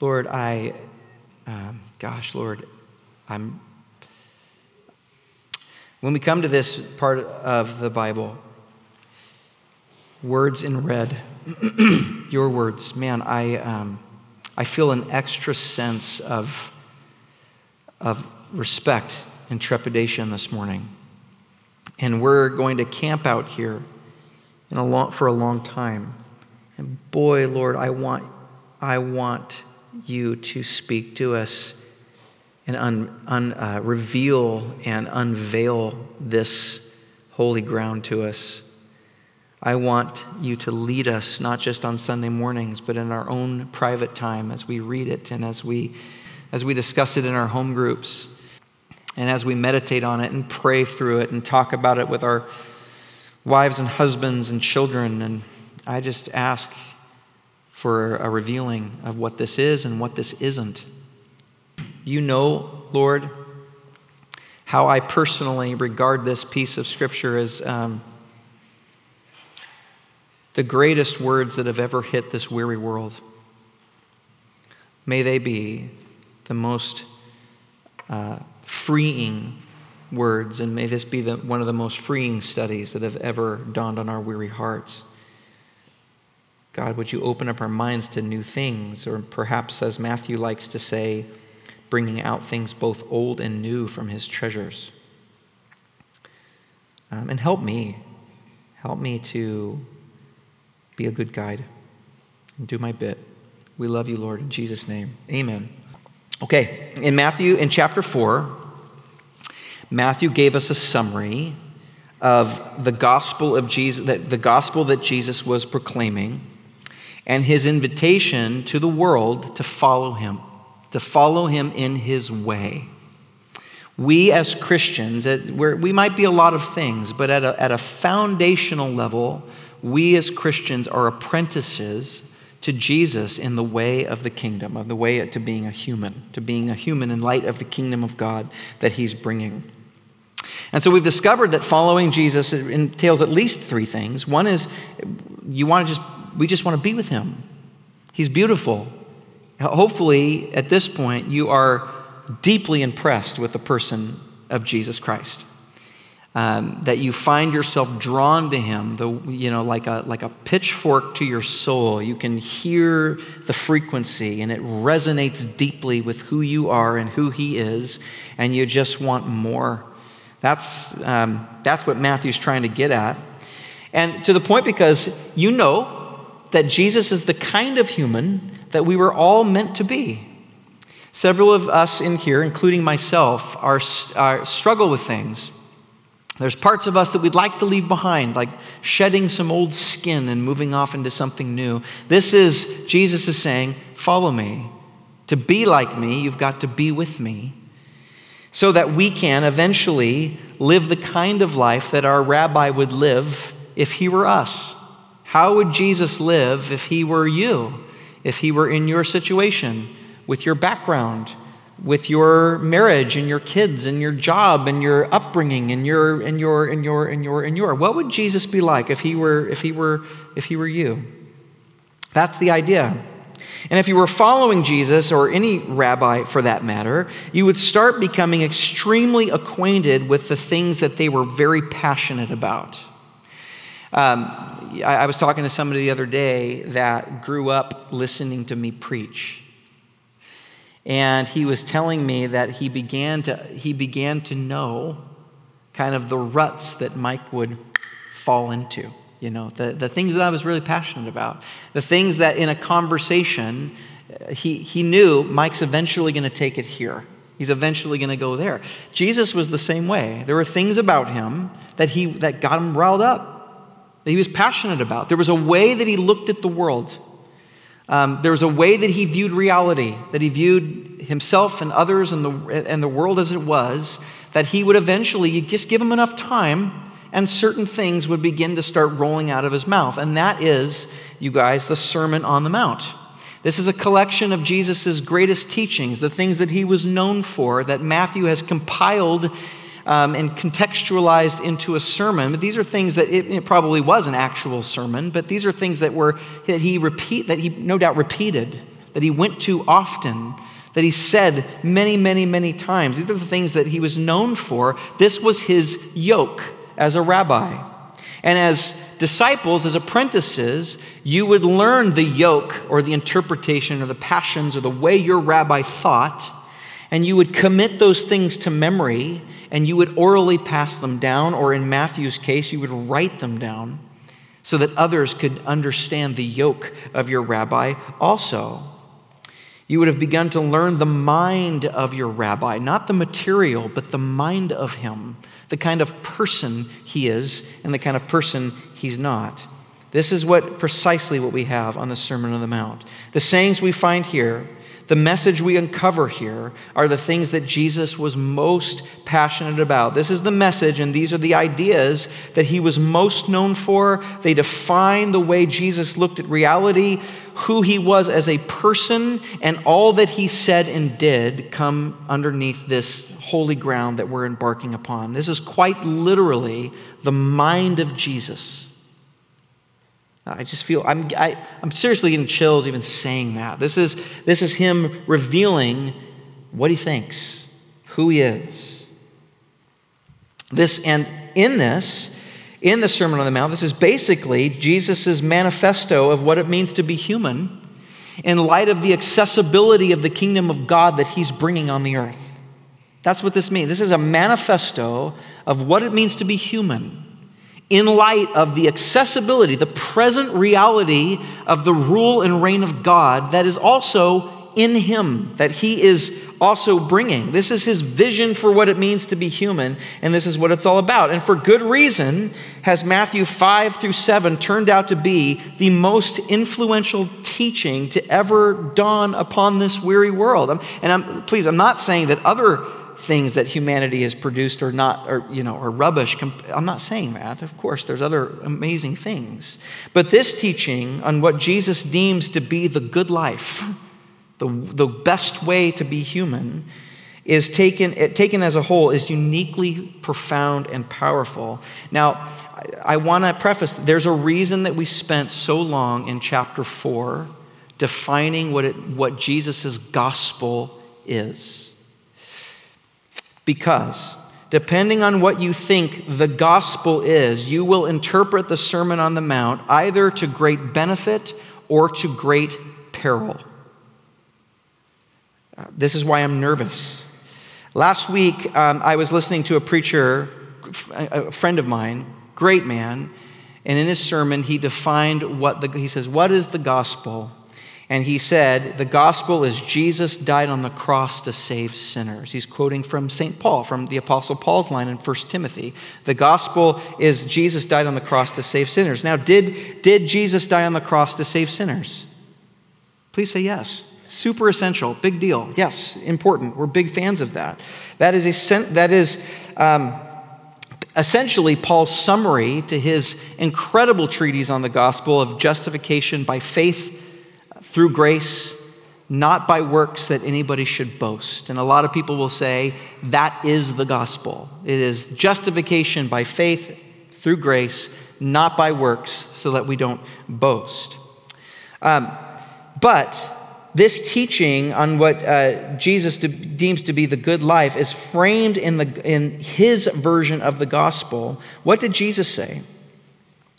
Lord, I, um, gosh, Lord, I'm. When we come to this part of the Bible, words in red, your words, man, I, um, I feel an extra sense of, of respect and trepidation this morning. And we're going to camp out here a long, for a long time. And boy, Lord, I want, I want you to speak to us and un, un, uh, reveal and unveil this holy ground to us. I want you to lead us, not just on Sunday mornings, but in our own private time as we read it and as we, as we discuss it in our home groups and as we meditate on it and pray through it and talk about it with our wives and husbands and children. And I just ask for a revealing of what this is and what this isn't. You know, Lord, how I personally regard this piece of Scripture as. Um, the greatest words that have ever hit this weary world. May they be the most uh, freeing words, and may this be the, one of the most freeing studies that have ever dawned on our weary hearts. God, would you open up our minds to new things, or perhaps, as Matthew likes to say, bringing out things both old and new from his treasures? Um, and help me. Help me to be a good guide and do my bit. We love you, Lord, in Jesus' name. Amen. Okay, in Matthew, in chapter 4, Matthew gave us a summary of the gospel of Jesus, that the gospel that Jesus was proclaiming, and his invitation to the world to follow him, to follow him in his way. We as Christians, we might be a lot of things, but at a, at a foundational level, we as Christians are apprentices to Jesus in the way of the kingdom, of the way to being a human, to being a human in light of the kingdom of God that he's bringing. And so we've discovered that following Jesus entails at least three things. One is you want to just we just want to be with him. He's beautiful. Hopefully at this point you are deeply impressed with the person of Jesus Christ um, that you find yourself drawn to him, the, you know, like a, like a pitchfork to your soul. You can hear the frequency and it resonates deeply with who you are and who he is, and you just want more. That's, um, that's what Matthew's trying to get at. And to the point because you know that Jesus is the kind of human that we were all meant to be. Several of us in here, including myself, are, are struggle with things there's parts of us that we'd like to leave behind, like shedding some old skin and moving off into something new. This is, Jesus is saying, follow me. To be like me, you've got to be with me. So that we can eventually live the kind of life that our rabbi would live if he were us. How would Jesus live if he were you? If he were in your situation, with your background, with your marriage and your kids and your job and your upbringing and your and your and your and your and your? What would jesus be like if he were if he were if he were you? That's the idea. And if you were following jesus or any rabbi for that matter you would start becoming extremely acquainted with the things that they were very passionate about. Um, I, I was talking to somebody the other day that grew up listening to me preach and he was telling me that he began to, he began to know kind of the ruts that Mike would fall into. You know, the, the things that I was really passionate about. The things that in a conversation, uh, he, he knew Mike's eventually going to take it here. He's eventually going to go there. Jesus was the same way. There were things about him that, he, that got him riled up, that he was passionate about. There was a way that he looked at the world um, there was a way that he viewed reality, that he viewed himself and others and the, and the world as it was, that he would eventually, you just give him enough time, and certain things would begin to start rolling out of his mouth. And that is, you guys, the Sermon on the Mount. This is a collection of Jesus' greatest teachings, the things that he was known for, that Matthew has compiled um, and contextualized into a sermon. But these are things that it, it, probably was an actual sermon, but these are things that were that he repeat that he no doubt repeated that he went to often, that he said many, many, many times. These are the things that he was known for. This was his yoke as a rabbi. And as disciples, as apprentices, you would learn the yoke or the interpretation or the passions or the way your rabbi thought, and you would commit those things to memory, and you would orally pass them down, or in Matthew's case, you would write them down so that others could understand the yoke of your rabbi also. You would have begun to learn the mind of your rabbi, not the material, but the mind of him, the kind of person he is and the kind of person he's not. This is what precisely what we have on the Sermon on the Mount. The sayings we find here the message we uncover here are the things that Jesus was most passionate about. This is the message, and these are the ideas that he was most known for. They define the way Jesus looked at reality, who he was as a person, and all that he said and did come underneath this holy ground that we're embarking upon. This is quite literally the mind of Jesus. I just feel, I'm, I, am i am seriously getting chills even saying that. This is, this is him revealing what he thinks, who he is. This, and in this, in the Sermon on the Mount, this is basically Jesus' manifesto of what it means to be human in light of the accessibility of the kingdom of God that he's bringing on the earth. That's what this means. This is a manifesto of what it means to be human in light of the accessibility, the present reality of the rule and reign of God that is also in Him, that He is also bringing. This is His vision for what it means to be human, and this is what it's all about. And for good reason has Matthew 5 through 7 turned out to be the most influential teaching to ever dawn upon this weary world. And I'm, please, I'm not saying that other things that humanity has produced are not, or, you know, are rubbish. I'm not saying that. Of course, there's other amazing things. But this teaching on what Jesus deems to be the good life, the, the best way to be human, is taken, taken as a whole is uniquely profound and powerful. Now, I, I want to preface there's a reason that we spent so long in chapter 4 defining what, it, what Jesus' gospel is. Because depending on what you think the gospel is, you will interpret the Sermon on the Mount either to great benefit or to great peril. Uh, this is why I'm nervous. Last week, um, I was listening to a preacher, a friend of mine, great man, and in his sermon, he defined what the, he says, What is the gospel? And he said, The gospel is Jesus died on the cross to save sinners. He's quoting from St. Paul, from the Apostle Paul's line in 1 Timothy. The gospel is Jesus died on the cross to save sinners. Now, did, did Jesus die on the cross to save sinners? Please say yes. Super essential, big deal. Yes, important. We're big fans of that. That is, a, that is um, essentially Paul's summary to his incredible treatise on the gospel of justification by faith through grace, not by works that anybody should boast. And a lot of people will say that is the gospel. It is justification by faith through grace, not by works, so that we don't boast. Um, but this teaching on what uh, Jesus de- deems to be the good life is framed in, the, in his version of the gospel. What did Jesus say?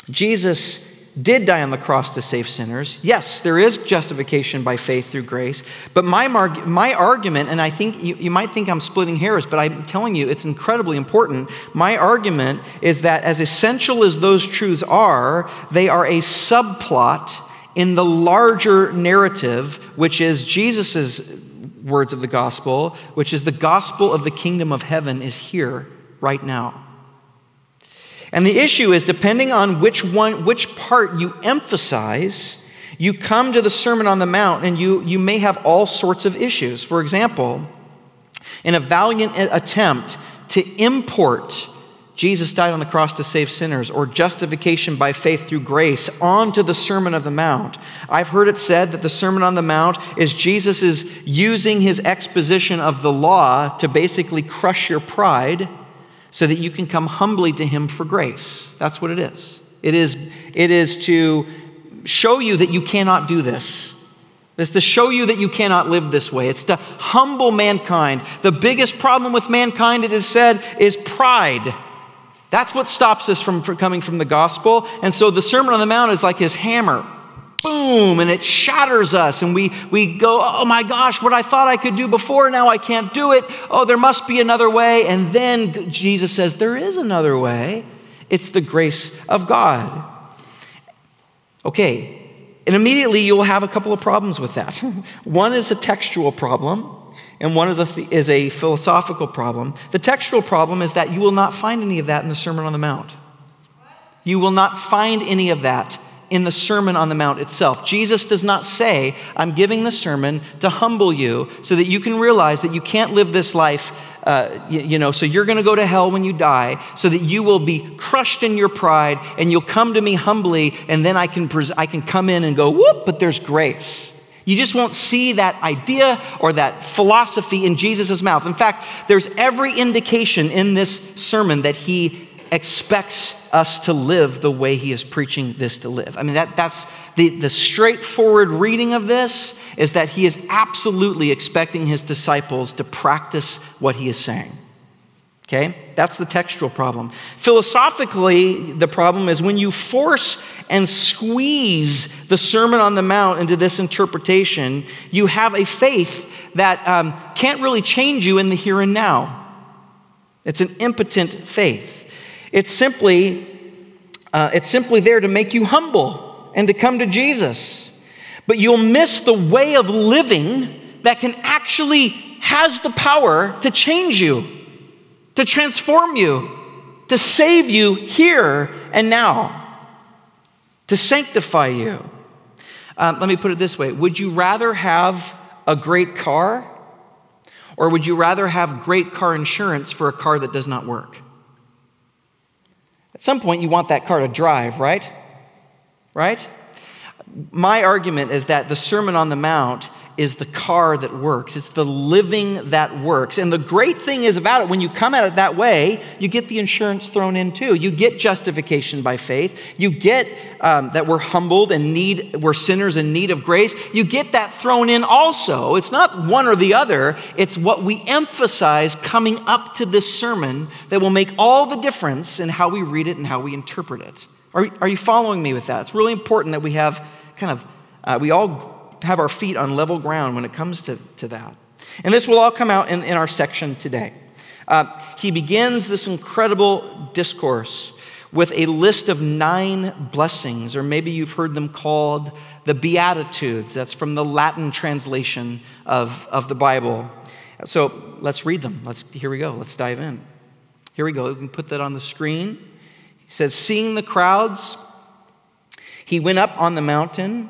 Jesus did die on the cross to save sinners. Yes, there is justification by faith through grace. But my, mar- my argument, and I think you, you might think I'm splitting hairs, but I'm telling you it's incredibly important. My argument is that as essential as those truths are, they are a subplot in the larger narrative, which is Jesus' words of the gospel, which is the gospel of the kingdom of heaven is here right now. And the issue is depending on which one, which part you emphasize, you come to the Sermon on the Mount and you, you may have all sorts of issues. For example, in a valiant attempt to import Jesus died on the cross to save sinners, or justification by faith through grace onto the Sermon on the Mount. I've heard it said that the Sermon on the Mount is Jesus is using his exposition of the law to basically crush your pride so that you can come humbly to Him for grace. That's what it is. It is, it is to show you that you cannot do this. It's to show you that you cannot live this way. It's to humble mankind. The biggest problem with mankind, it is said, is pride. That's what stops us from, from coming from the gospel. And so the Sermon on the Mount is like his hammer. Boom, and it shatters us, and we, we go, Oh my gosh, what I thought I could do before, now I can't do it. Oh, there must be another way. And then Jesus says, There is another way. It's the grace of God. Okay, and immediately you'll have a couple of problems with that. one is a textual problem, and one is a, is a philosophical problem. The textual problem is that you will not find any of that in the Sermon on the Mount. You will not find any of that in the Sermon on the Mount itself. Jesus does not say, I'm giving the sermon to humble you so that you can realize that you can't live this life uh, you, you, know, so you're going to go to hell when you die, so that you will be crushed in your pride and you'll come to me humbly, and then I can, pres- I can come in and go, whoop, but there's grace. You just won't see that idea or that philosophy in Jesus' mouth. In fact, there's every indication in this sermon that he expects us to live the way he is preaching this to live. I mean, that, that's the, the straightforward reading of this is that he is absolutely expecting his disciples to practice what he is saying. Okay? That's the textual problem. Philosophically, the problem is when you force and squeeze the Sermon on the Mount into this interpretation, you have a faith that um, can't really change you in the here and now. It's an impotent faith. It's simply, uh, it's simply there to make you humble and to come to Jesus. But you'll miss the way of living that can actually has the power to change you, to transform you, to save you here and now, to sanctify you. Um, let me put it this way Would you rather have a great car, or would you rather have great car insurance for a car that does not work? At some point, you want that car to drive, right? Right? My argument is that the Sermon on the Mount is the car that works. It's the living that works. And the great thing is about it, when you come at it that way, you get the insurance thrown in too. You get justification by faith. You get um, that we're humbled and need, we're sinners in need of grace. You get that thrown in also. It's not one or the other, it's what we emphasize coming up to this sermon that will make all the difference in how we read it and how we interpret it. Are, are you following me with that? It's really important that we have kind of, uh, we all have our feet on level ground when it comes to, to that. And this will all come out in, in our section today. Uh, he begins this incredible discourse with a list of nine blessings, or maybe you've heard them called the Beatitudes. That's from the Latin translation of, of the Bible. So let's read them. Let's, here we go. Let's dive in. Here we go. We can put that on the screen. He says, Seeing the crowds, he went up on the mountain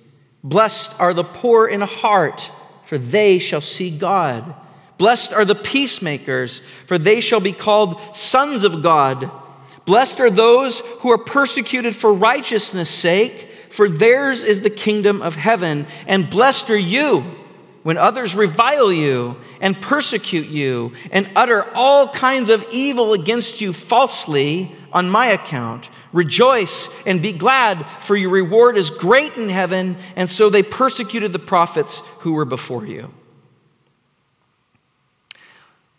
Blessed are the poor in heart, for they shall see God. Blessed are the peacemakers, for they shall be called sons of God. Blessed are those who are persecuted for righteousness' sake, for theirs is the kingdom of heaven. And blessed are you when others revile you and persecute you and utter all kinds of evil against you falsely on my account. Rejoice and be glad, for your reward is great in heaven. And so they persecuted the prophets who were before you.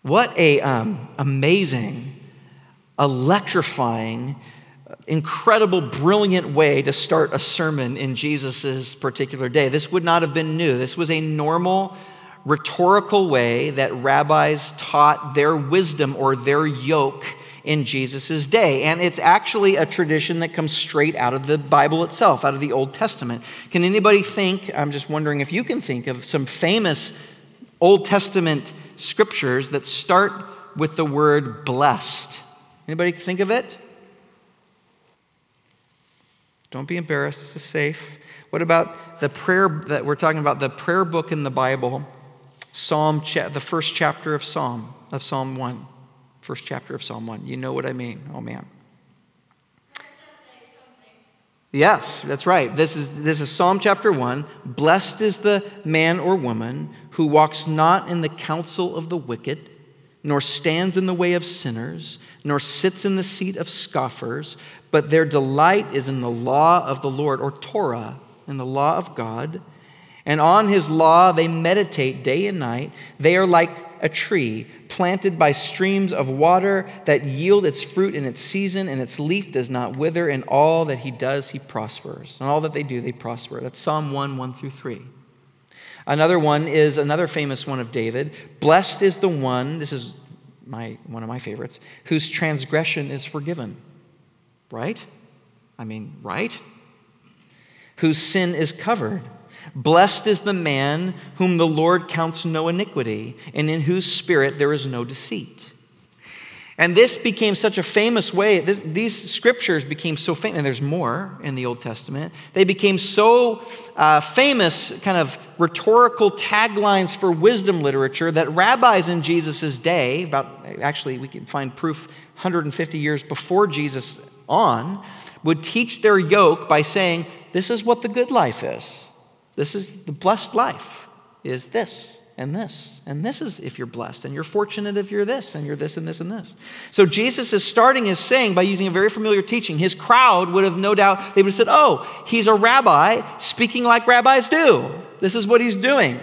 What a um, amazing, electrifying, incredible, brilliant way to start a sermon in Jesus' particular day. This would not have been new. This was a normal, rhetorical way that rabbis taught their wisdom or their yoke in Jesus' day. And it's actually a tradition that comes straight out of the Bible itself, out of the Old Testament. Can anybody think, I'm just wondering if you can think of some famous Old Testament scriptures that start with the word blessed? Anybody think of it? Don't be embarrassed. This is safe. What about the prayer that we're talking about? The prayer book in the Bible, Psalm, the first chapter of Psalm, of Psalm 1. First chapter of Psalm 1. You know what I mean. Oh, man. Yes, that's right. This is, this is Psalm chapter 1. Blessed is the man or woman who walks not in the counsel of the wicked, nor stands in the way of sinners, nor sits in the seat of scoffers, but their delight is in the law of the Lord, or Torah, in the law of God. And on his law they meditate day and night. They are like a tree planted by streams of water that yield its fruit in its season, and its leaf does not wither. And all that he does, he prospers. And all that they do, they prosper. That's Psalm 1 1 through 3. Another one is another famous one of David. Blessed is the one, this is my, one of my favorites, whose transgression is forgiven. Right? I mean, right? Whose sin is covered. Blessed is the man whom the Lord counts no iniquity, and in whose spirit there is no deceit. And this became such a famous way, this, these scriptures became so famous, and there's more in the Old Testament. They became so uh, famous, kind of rhetorical taglines for wisdom literature, that rabbis in Jesus' day, about actually, we can find proof 150 years before Jesus on, would teach their yoke by saying, This is what the good life is. This is the blessed life, is this and this. And this is if you're blessed, and you're fortunate if you're this, and you're this and this and this. So Jesus is starting his saying by using a very familiar teaching. His crowd would have no doubt, they would have said, Oh, he's a rabbi speaking like rabbis do. This is what he's doing.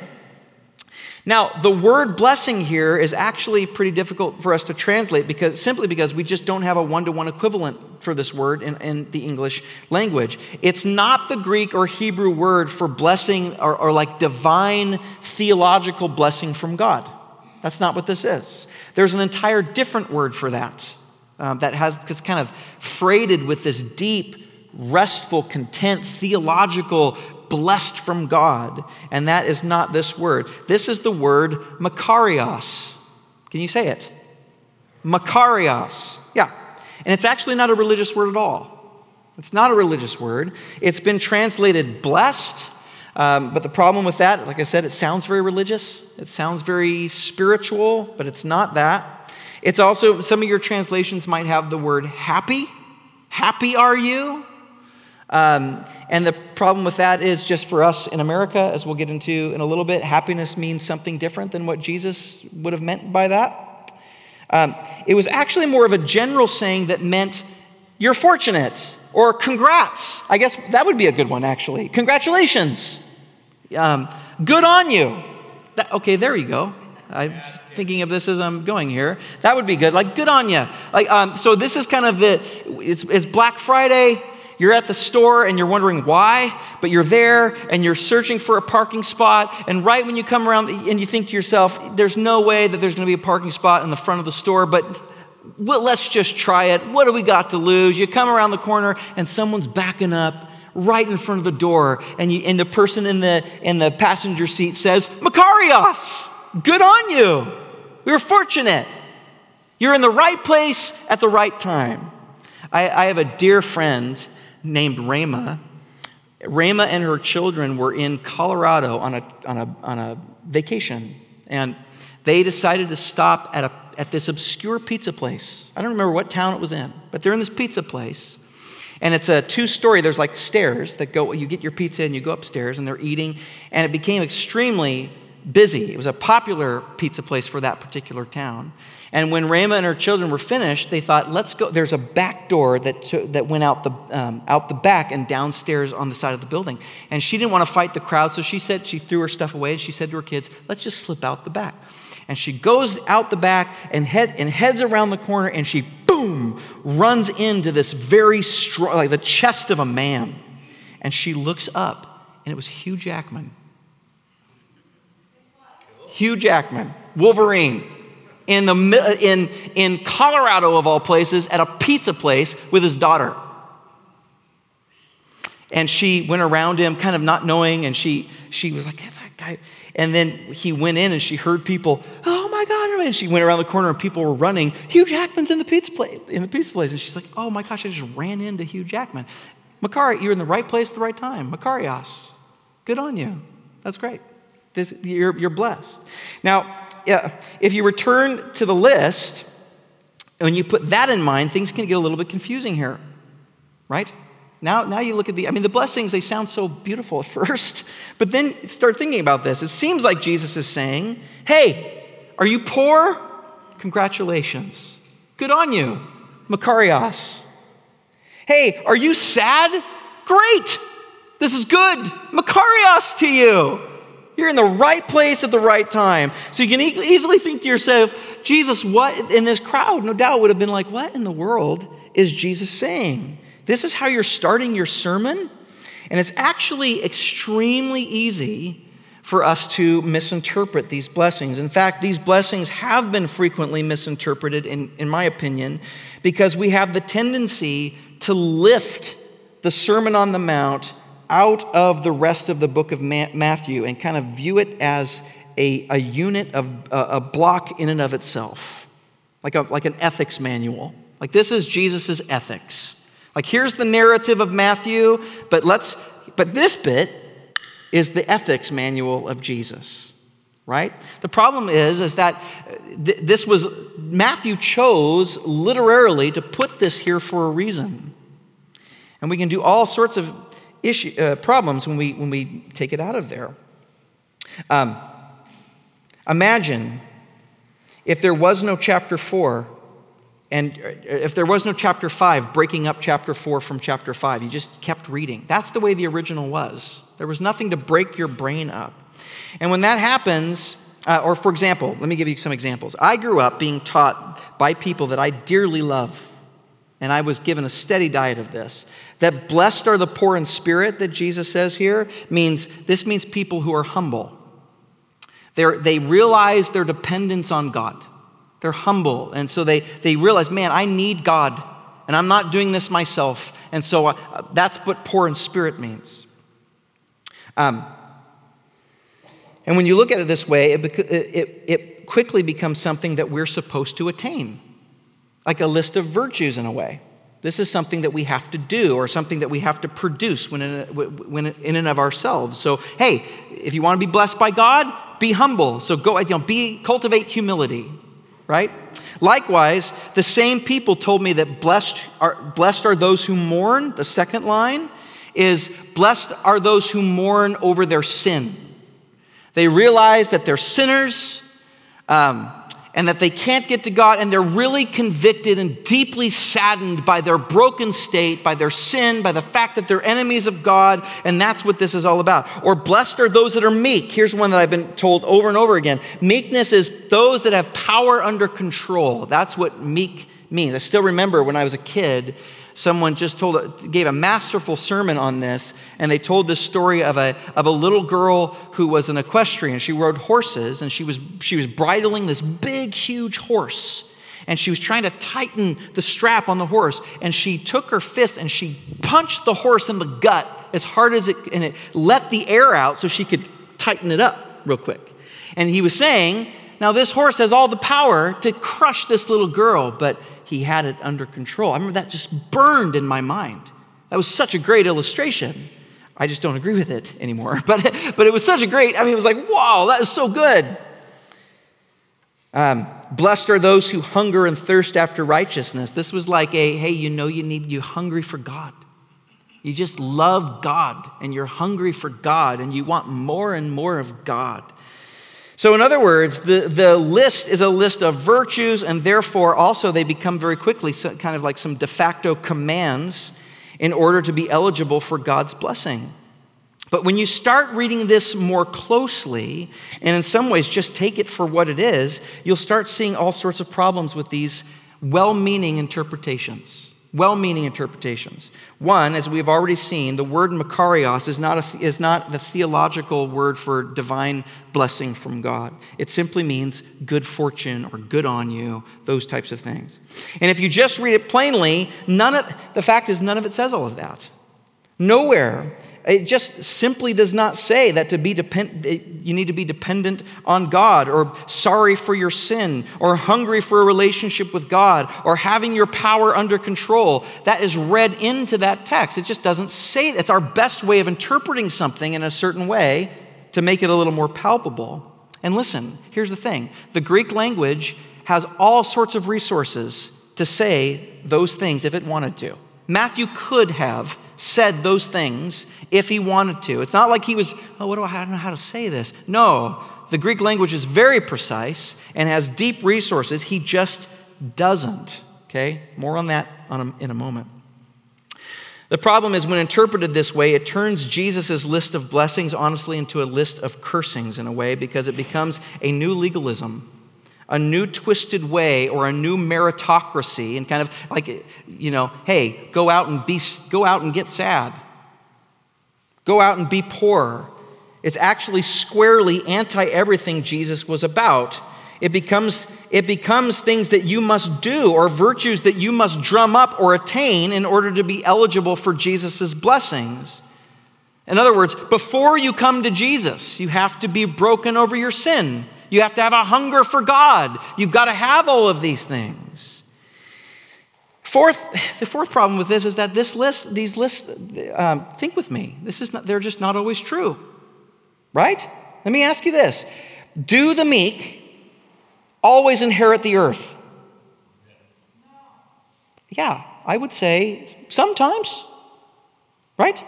Now, the word blessing here is actually pretty difficult for us to translate because simply because we just don't have a one-to-one equivalent for this word in, in the English language. It's not the Greek or Hebrew word for blessing or, or like divine theological blessing from God. That's not what this is. There's an entire different word for that um, that has it's kind of freighted with this deep, restful, content, theological blessed from God. And that is not this word. This is the word makarios. Can you say it? Makarios. Yeah. And it's actually not a religious word at all. It's not a religious word. It's been translated blessed. Um, but the problem with that, like I said, it sounds very religious. It sounds very spiritual, but it's not that. It's also, some of your translations might have the word happy. Happy are you? Um, and the problem with that is just for us in America, as we'll get into in a little bit, happiness means something different than what Jesus would have meant by that. Um, it was actually more of a general saying that meant you're fortunate or congrats. I guess that would be a good one, actually. Congratulations. Um, good on you. That, okay, there you go. I'm thinking of this as I'm going here. That would be good. Like, good on you. Like, um, so this is kind of the. It's, it's Black Friday. You're at the store and you're wondering why, but you're there and you're searching for a parking spot. And right when you come around and you think to yourself, there's no way that there's going to be a parking spot in the front of the store, but well, let's just try it. What do we got to lose? You come around the corner and someone's backing up right in front of the door, and, you, and the person in the, in the passenger seat says, Makarios, good on you. We were fortunate. You're in the right place at the right time. I, I have a dear friend named Rama. Rama and her children were in Colorado on a, on a, on a vacation, and they decided to stop at, a, at this obscure pizza place. I don't remember what town it was in, but they're in this pizza place. And it's a two story, there's like stairs that go, you get your pizza and you go upstairs and they're eating. And it became extremely busy. It was a popular pizza place for that particular town. And when Rama and her children were finished, they thought, let's go. There's a back door that, that went out the, um, out the back and downstairs on the side of the building. And she didn't want to fight the crowd, so she said, she threw her stuff away and she said to her kids, let's just slip out the back. And she goes out the back and, head, and heads around the corner and she, boom, runs into this very strong, like the chest of a man. And she looks up, and it was Hugh Jackman. Hugh Jackman, Wolverine in, the, uh, in, in Colorado, of all places, at a pizza place with his daughter. And she went around him, kind of not knowing, and she, she was like, that guy. And then he went in and she heard people, oh my God. And she went around the corner and people were running. Hugh Jackman's in the pizza place, in the pizza place. And she's like, oh my gosh, I just ran into Hugh Jackman. Makari, you're in the right place at the right time. Makarios. Good on you. That's great. This, you're, you're blessed. Now, if you return to the list, when you put that in mind, things can get a little bit confusing here, right? Now, now you look at the, I mean, the blessings, they sound so beautiful at first, but then start thinking about this. It seems like Jesus is saying, hey, are you poor? Congratulations. Good on you. Makarios. Hey, are you sad? Great. This is good. Makarios to you. You're in the right place at the right time. So you can easily think to yourself, Jesus, what in this crowd, no doubt, would have been like, what in the world is Jesus saying? This is how you're starting your sermon? And it's actually extremely easy for us to misinterpret these blessings. In fact, these blessings have been frequently misinterpreted, in, in my opinion, because we have the tendency to lift the Sermon on the Mount out of the rest of the book of Matthew and kind of view it as a, a unit of a, block in and of itself, like, a, like an ethics manual. Like, this is Jesus' ethics. Like, here's the narrative of Matthew, but let's, but this bit is the ethics manual of Jesus, right? The problem is, is that uh, th- this was, Matthew chose literally to put this here for a reason. And we can do all sorts of issue, uh, problems when we, when we take it out of there. Um, imagine if there was no chapter 4 and uh, if there was no chapter 5, breaking up chapter 4 from chapter 5, you just kept reading. That's the way the original was. There was nothing to break your brain up. And when that happens, uh, or for example, let me give you some examples. I grew up being taught by people that I dearly love, and I was given a steady diet of this. That blessed are the poor in spirit, that Jesus says here, means this means people who are humble. They're, they realize their dependence on God. They're humble. And so they, they realize, man, I need God, and I'm not doing this myself. And so uh, that's what poor in spirit means. Um, and when you look at it this way, it, it, it quickly becomes something that we're supposed to attain, like a list of virtues in a way. This is something that we have to do or something that we have to produce when in, when in and of ourselves. So, hey, if you want to be blessed by God, be humble. So go, you know, be cultivate humility right? Likewise, the same people told me that blessed are, blessed are those who mourn. The second line is blessed are those who mourn over their sin. They realize that they're sinners. Um, and that they can't get to God, and they're really convicted and deeply saddened by their broken state, by their sin, by the fact that they're enemies of God, and that's what this is all about. Or blessed are those that are meek. Here's one that I've been told over and over again meekness is those that have power under control. That's what meek means. I still remember when I was a kid someone just told, gave a masterful sermon on this, and they told this story of a, of a little girl who was an equestrian. She rode horses, and she was, she was bridling this big, huge horse. And she was trying to tighten the strap on the horse. And she took her fist and she punched the horse in the gut as hard as it, and it let the air out so she could tighten it up real quick. And he was saying, now this horse has all the power to crush this little girl, but he had it under control. I remember that just burned in my mind. That was such a great illustration. I just don't agree with it anymore. But, but it was such a great, I mean, it was like, wow, that is so good. Um, blessed are those who hunger and thirst after righteousness. This was like a, hey, you know, you need, you're hungry for God. You just love God and you're hungry for God and you want more and more of God. So, in other words, the, the list is a list of virtues, and therefore also they become very quickly kind of like some de facto commands in order to be eligible for God's blessing. But when you start reading this more closely, and in some ways just take it for what it is, you'll start seeing all sorts of problems with these well meaning interpretations well meaning interpretations. One, as we've already seen, the word makarios is not, a, is not the theological word for divine blessing from God. It simply means good fortune or good on you, those types of things. And if you just read it plainly, none of, the fact is, none of it says all of that. Nowhere It just simply does not say that to be depend, you need to be dependent on God or sorry for your sin or hungry for a relationship with God or having your power under control. That is read into that text. It just doesn't say it's our best way of interpreting something in a certain way to make it a little more palpable. And listen, here's the thing the Greek language has all sorts of resources to say those things if it wanted to. Matthew could have said those things if he wanted to. It's not like he was, oh, what do I, I don't know how to say this. No, the Greek language is very precise and has deep resources. He just doesn't. Okay? More on that on a, in a moment. The problem is when interpreted this way, it turns Jesus' list of blessings honestly into a list of cursings in a way because it becomes a new legalism a new twisted way or a new meritocracy and kind of like you know hey go out and be go out and get sad. Go out and be poor. It's actually squarely anti everything jesus was about. It becomes it becomes things that you must do or virtues that you must drum up or attain in order to be eligible for jesus' blessings. In other words before you come to jesus you have to be broken over your sin you have to have a hunger for God. You've got to have all of these things. Fourth, the fourth problem with this is that this list, these lists, um, think with me, this is not, they're just not always true, right? Let me ask you this Do the meek always inherit the earth? Yeah, I would say sometimes, right?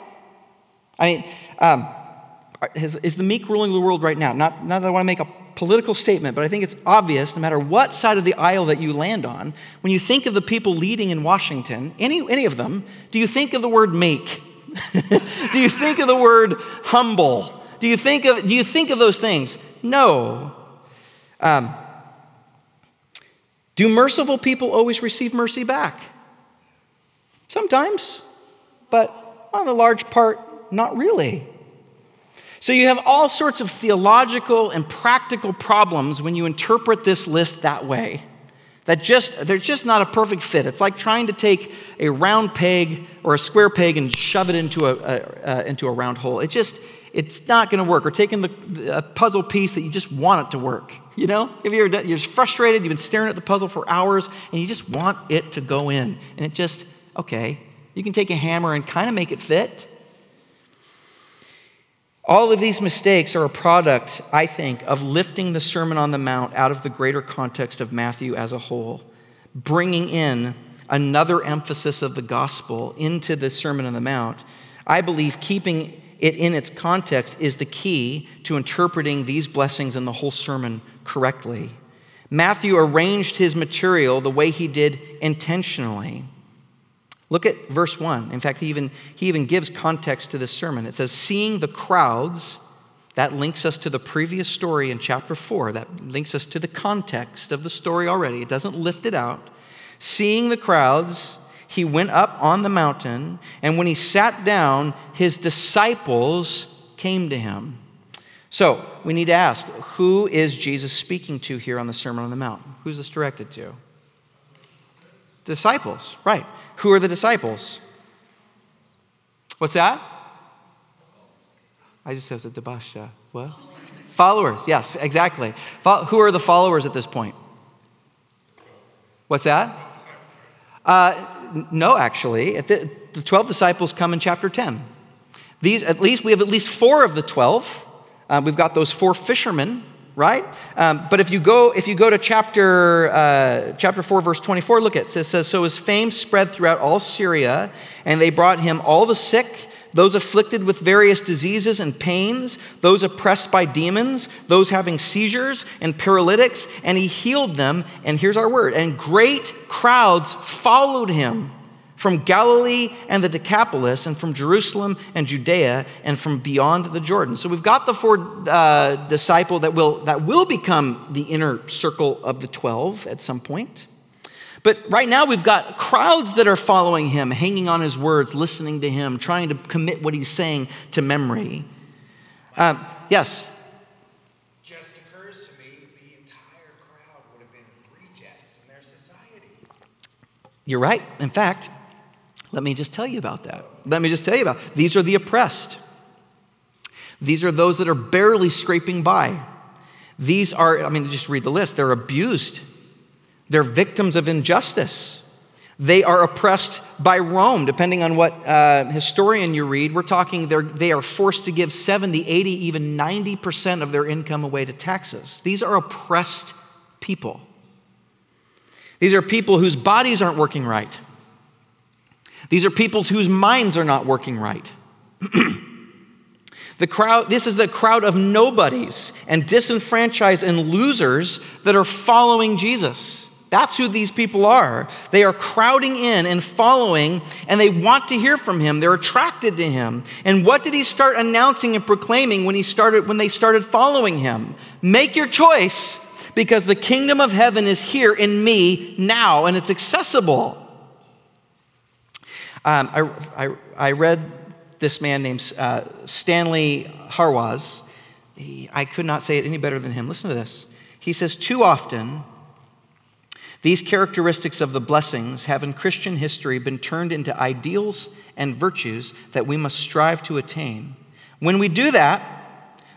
I mean, um, is, is the meek ruling the world right now? Not, not that I want to make a political statement, but I think it's obvious no matter what side of the aisle that you land on, when you think of the people leading in Washington, any, any of them, do you think of the word make? do you think of the word humble? Do you think of, do you think of those things? No. Um, do merciful people always receive mercy back? Sometimes, but on a large part, not really. So you have all sorts of theological and practical problems when you interpret this list that way. That just, they're just not a perfect fit. It's like trying to take a round peg or a square peg and shove it into a, a uh, into a round hole. It just, it's not going to work. Or taking the, a puzzle piece that you just want it to work. You know, if you're, you're frustrated, you've been staring at the puzzle for hours, and you just want it to go in. And it just, okay, you can take a hammer and kind of make it fit, all of these mistakes are a product, I think, of lifting the Sermon on the Mount out of the greater context of Matthew as a whole, bringing in another emphasis of the gospel into the Sermon on the Mount. I believe keeping it in its context is the key to interpreting these blessings and the whole sermon correctly. Matthew arranged his material the way he did intentionally. Look at verse 1. In fact, he even, he even gives context to this sermon. It says, Seeing the crowds, that links us to the previous story in chapter 4. That links us to the context of the story already. It doesn't lift it out. Seeing the crowds, he went up on the mountain, and when he sat down, his disciples came to him. So we need to ask who is Jesus speaking to here on the Sermon on the Mount? Who's this directed to? Disciples, right. Who are the disciples? What's that? I just have to debasha. What? Followers, yes, exactly. Who are the followers at this point? What's that? Uh, no, actually. The, the 12 disciples come in chapter 10. These, at least, we have at least four of the 12. Uh, we've got those four fishermen right? Um, but if you go if you go to chapter uh, chapter four, verse twenty four, look at it. it says, "So his fame spread throughout all Syria, and they brought him all the sick." Those afflicted with various diseases and pains, those oppressed by demons, those having seizures and paralytics, and he healed them. And here's our word and great crowds followed him from Galilee and the Decapolis, and from Jerusalem and Judea, and from beyond the Jordan. So we've got the four uh, disciple that will, that will become the inner circle of the 12 at some point. But right now, we've got crowds that are following him, hanging on his words, listening to him, trying to commit what he's saying to memory. Um, yes? Just occurs to me the entire crowd would have been rejects in their society. You're right. In fact, let me just tell you about that. Let me just tell you about these are the oppressed. These are those that are barely scraping by. These are, I mean, just read the list. They're abused, they're victims of injustice. They are oppressed by Rome, depending on what uh, historian you read. We're talking they are forced to give 70, 80, even 90% of their income away to taxes. These are oppressed people. These are people whose bodies aren't working right. These are people whose minds are not working right. the crowd, this is the crowd of nobodies and disenfranchised and losers that are following Jesus. That's who these people are. They are crowding in and following, and they want to hear from him. They're attracted to him. And what did he start announcing and proclaiming when he started when they started following him? Make your choice because the kingdom of heaven is here in me now, and it's accessible. Um, I, I, I, read this man named uh, Stanley Hauerwas. He, I could not say it any better than him. Listen to this. He says, Too often, these characteristics of the blessings have in Christian history been turned into ideals and virtues that we must strive to attain. When we do that,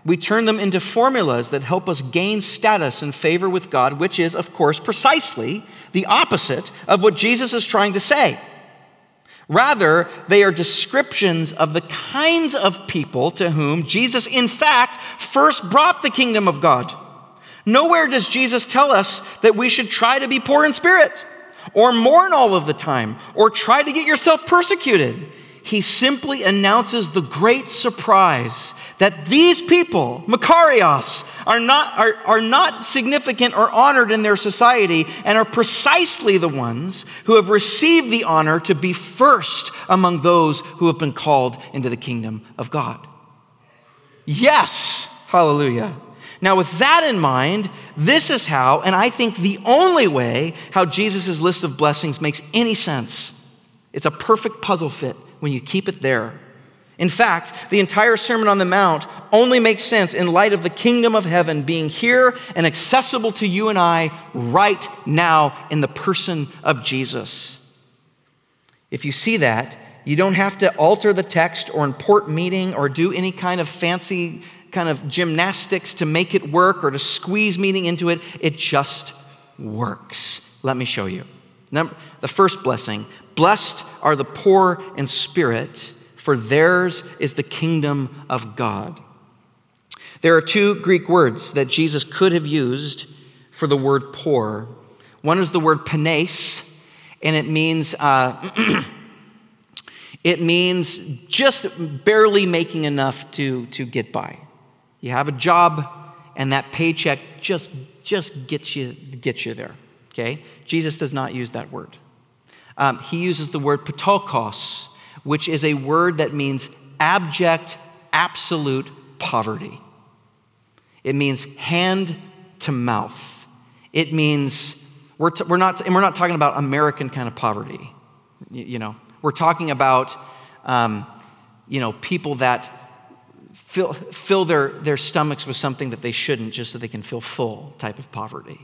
we turn them into formulas that help us gain status and favor with God, which is, of course, precisely the opposite of what Jesus is trying to say. Rather, they are descriptions of the kinds of people to whom Jesus, in fact, first brought the kingdom of God. Nowhere does Jesus tell us that we should try to be poor in spirit, or mourn all of the time, or try to get yourself persecuted. He simply announces the great surprise that these people, Makarios, are not, are, are not significant or honored in their society and are precisely the ones who have received the honor to be first among those who have been called into the kingdom of God. Yes, hallelujah. Now, with that in mind, this is how, and I think the only way, how Jesus' list of blessings makes any sense. It's a perfect puzzle fit when you keep it there. In fact, the entire Sermon on the Mount only makes sense in light of the kingdom of heaven being here and accessible to you and I right now in the person of Jesus. If you see that, you don't have to alter the text or import meaning or do any kind of fancy kind of gymnastics to make it work or to squeeze meaning into it. It just works. Let me show you. Number, the first blessing Blessed are the poor in spirit, for theirs is the kingdom of God. There are two Greek words that Jesus could have used for the word poor. One is the word penes, and it means uh, it means just barely making enough to, to get by. You have a job, and that paycheck just, just gets, you, gets you there. Okay? Jesus does not use that word. Um, he uses the word ptochos, which is a word that means abject, absolute poverty. It means hand to mouth. It means, we're, t- we're, not, and we're not talking about American kind of poverty. You, you know, we're talking about, um, you know, people that fill, fill their, their stomachs with something that they shouldn't just so they can feel full type of poverty.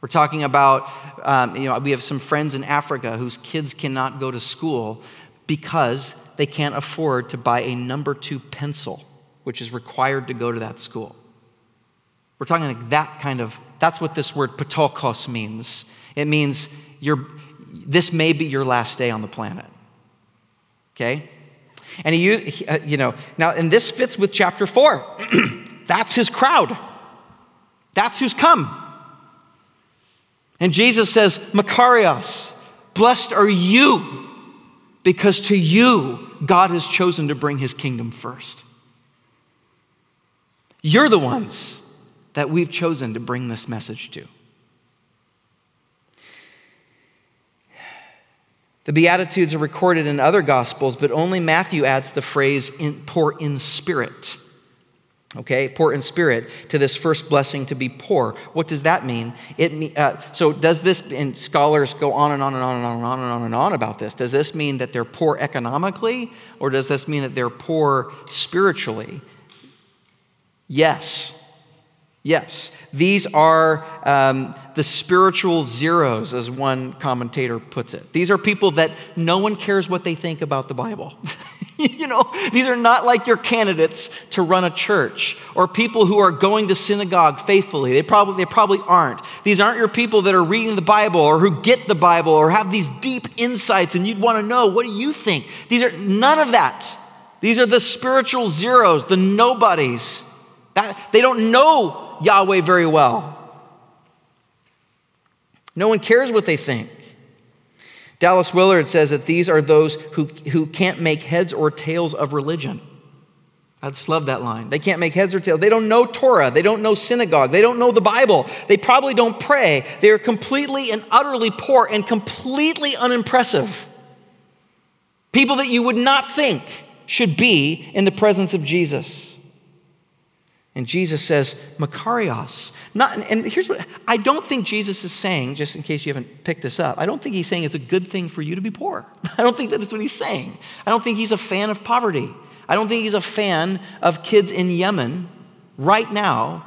We're talking about, um, you know, we have some friends in Africa whose kids cannot go to school because they can't afford to buy a number two pencil, which is required to go to that school. We're talking like that kind of, that's what this word ptochos means. It means you this may be your last day on the planet. Okay? And he, he uh, you know, now, and this fits with chapter four. That's his crowd. That's who's come. And Jesus says, Makarios, blessed are you, because to you God has chosen to bring his kingdom first. You're the ones that we've chosen to bring this message to. The Beatitudes are recorded in other Gospels, but only Matthew adds the phrase poor in spirit. Okay, poor in spirit to this first blessing to be poor. What does that mean? It uh, so does this? And scholars go on and on and on and on and on and on and on about this. Does this mean that they're poor economically, or does this mean that they're poor spiritually? Yes, Yes, these are um, the spiritual zeros, as one commentator puts it. These are people that no one cares what they think about the Bible. you know, these are not like your candidates to run a church or people who are going to synagogue faithfully. They probably, they probably aren't. These aren't your people that are reading the Bible or who get the Bible or have these deep insights and you'd want to know, what do you think? These are none of that. These are the spiritual zeros, the nobodies. That, they don't know Yahweh very well. No one cares what they think. Dallas Willard says that these are those who, who can't make heads or tails of religion. I just love that line. They can't make heads or tails. They don't know Torah. They don't know synagogue. They don't know the Bible. They probably don't pray. They are completely and utterly poor and completely unimpressive. People that you would not think should be in the presence of Jesus. And Jesus says, Makarios. Not, and here's what I don't think Jesus is saying, just in case you haven't picked this up, I don't think he's saying it's a good thing for you to be poor. I don't think that's what he's saying. I don't think he's a fan of poverty. I don't think he's a fan of kids in Yemen right now,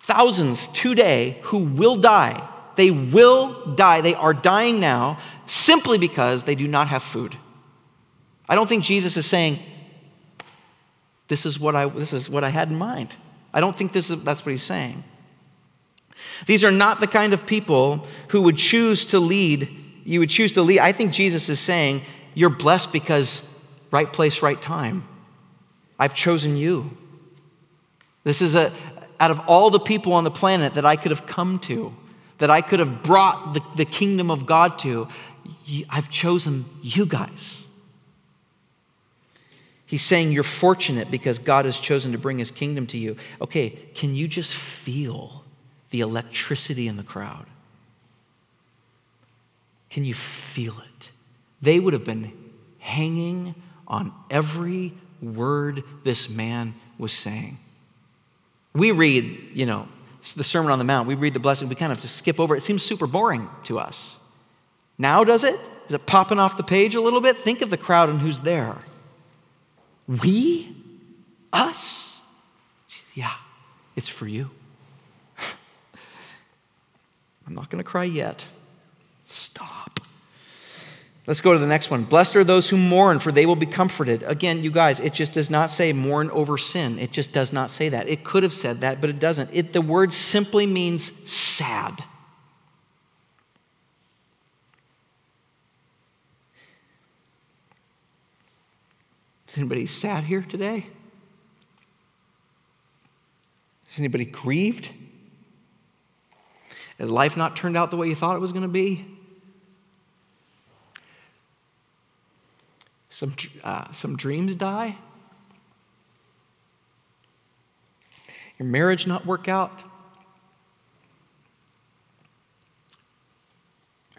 thousands today, who will die. They will die. They are dying now simply because they do not have food. I don't think Jesus is saying, this is what I, this is what I had in mind. I don't think this is, that's what he's saying. These are not the kind of people who would choose to lead, you would choose to lead. I think Jesus is saying, You're blessed because right place, right time. I've chosen you. This is a, out of all the people on the planet that I could have come to, that I could have brought the, the kingdom of God to, I've chosen you guys. He's saying you're fortunate because God has chosen to bring his kingdom to you. Okay, can you just feel the electricity in the crowd? Can you feel it? They would have been hanging on every word this man was saying. We read, you know, the Sermon on the Mount, we read the blessing, we kind of just skip over it. It seems super boring to us. Now, does it? Is it popping off the page a little bit? Think of the crowd and who's there. We? Us? yeah, it's for you. I'm not going to cry yet. Stop. Let's go to the next one. Blessed are those who mourn, for they will be comforted. Again, you guys, it just does not say mourn over sin. It just does not say that. It could have said that, but it doesn't. It, the word simply means sad. Is anybody sad here today? Is anybody grieved? Has life not turned out the way you thought it was going to be? Some, uh, some dreams die? Your marriage not work out?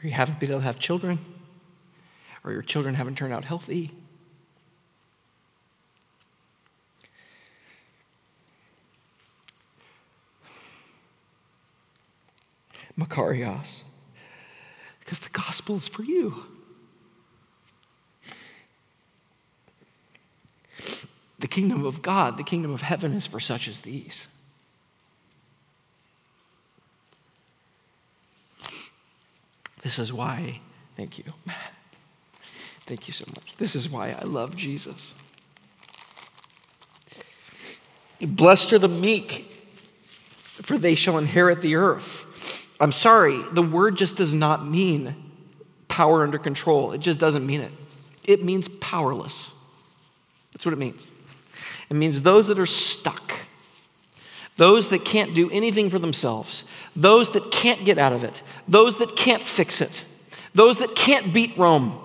Or you haven't been able to have children? Or your children haven't turned out healthy? Makarios. Because the gospel is for you. The kingdom of God, the kingdom of heaven is for such as these. This is why, thank you. Thank you so much. This is why I love Jesus. Blessed are the meek, for they shall inherit the earth. I'm sorry, the word just does not mean power under control. It just doesn't mean it. It means powerless. That's what it means. It means those that are stuck, those that can't do anything for themselves, those that can't get out of it, those that can't fix it, those that can't beat Rome,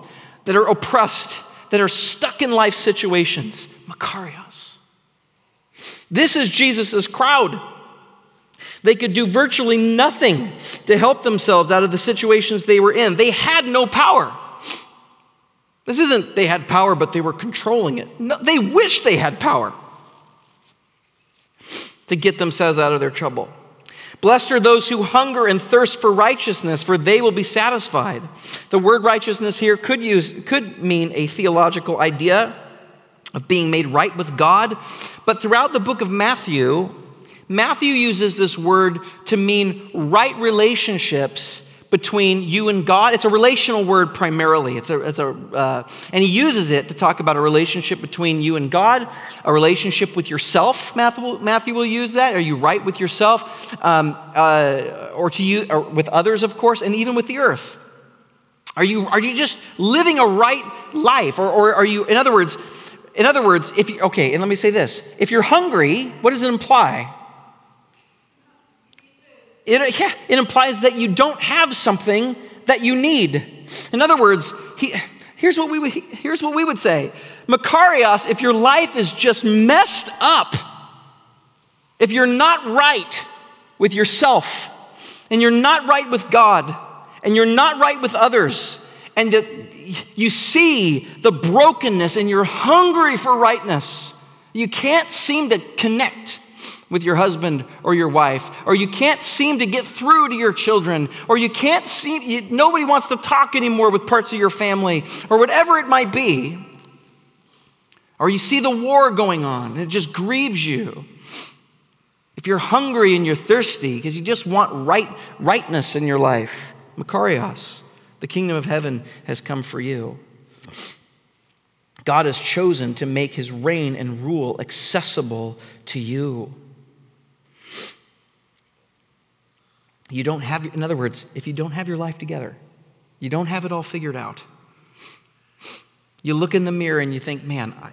that are oppressed, that are stuck in life situations. Makarios. This is Jesus' crowd. They could do virtually nothing to help themselves out of the situations they were in. They had no power. This isn't they had power, but they were controlling it. No, they wish they had power to get themselves out of their trouble. Blessed are those who hunger and thirst for righteousness, for they will be satisfied. The word righteousness here could, use, could mean a theological idea of being made right with God, but throughout the book of Matthew, Matthew uses this word to mean right relationships, between you and God. It's a relational word primarily. It's a, it's a uh, and he uses it to talk about a relationship between you and God, a relationship with yourself. Matthew, Matthew will use that. Are you right with yourself, um, uh, or to you, or with others, of course, and even with the earth? Are you are you just living a right life, or, or are you, in other words, in other words, if you okay, and let me say this: if you're hungry, what does it imply? It, yeah, it implies that you don't have something that you need. In other words, he, here's, what we, would, here's what we would say Makarios, if your life is just messed up, if you're not right with yourself, and you're not right with God, and you're not right with others, and that you see the brokenness and you're hungry for rightness, you can't seem to connect with your husband or your wife, or you can't seem to get through to your children, or you can't seem, you, nobody wants to talk anymore with parts of your family, or whatever it might be, or you see the war going on and it just grieves you. If you're hungry and you're thirsty because you just want right, rightness in your life, Makarios, the kingdom of heaven has come for you. God has chosen to make his reign and rule accessible to you. You don't have, in other words, if you don't have your life together, you don't have it all figured out. You look in the mirror and you think, man, I,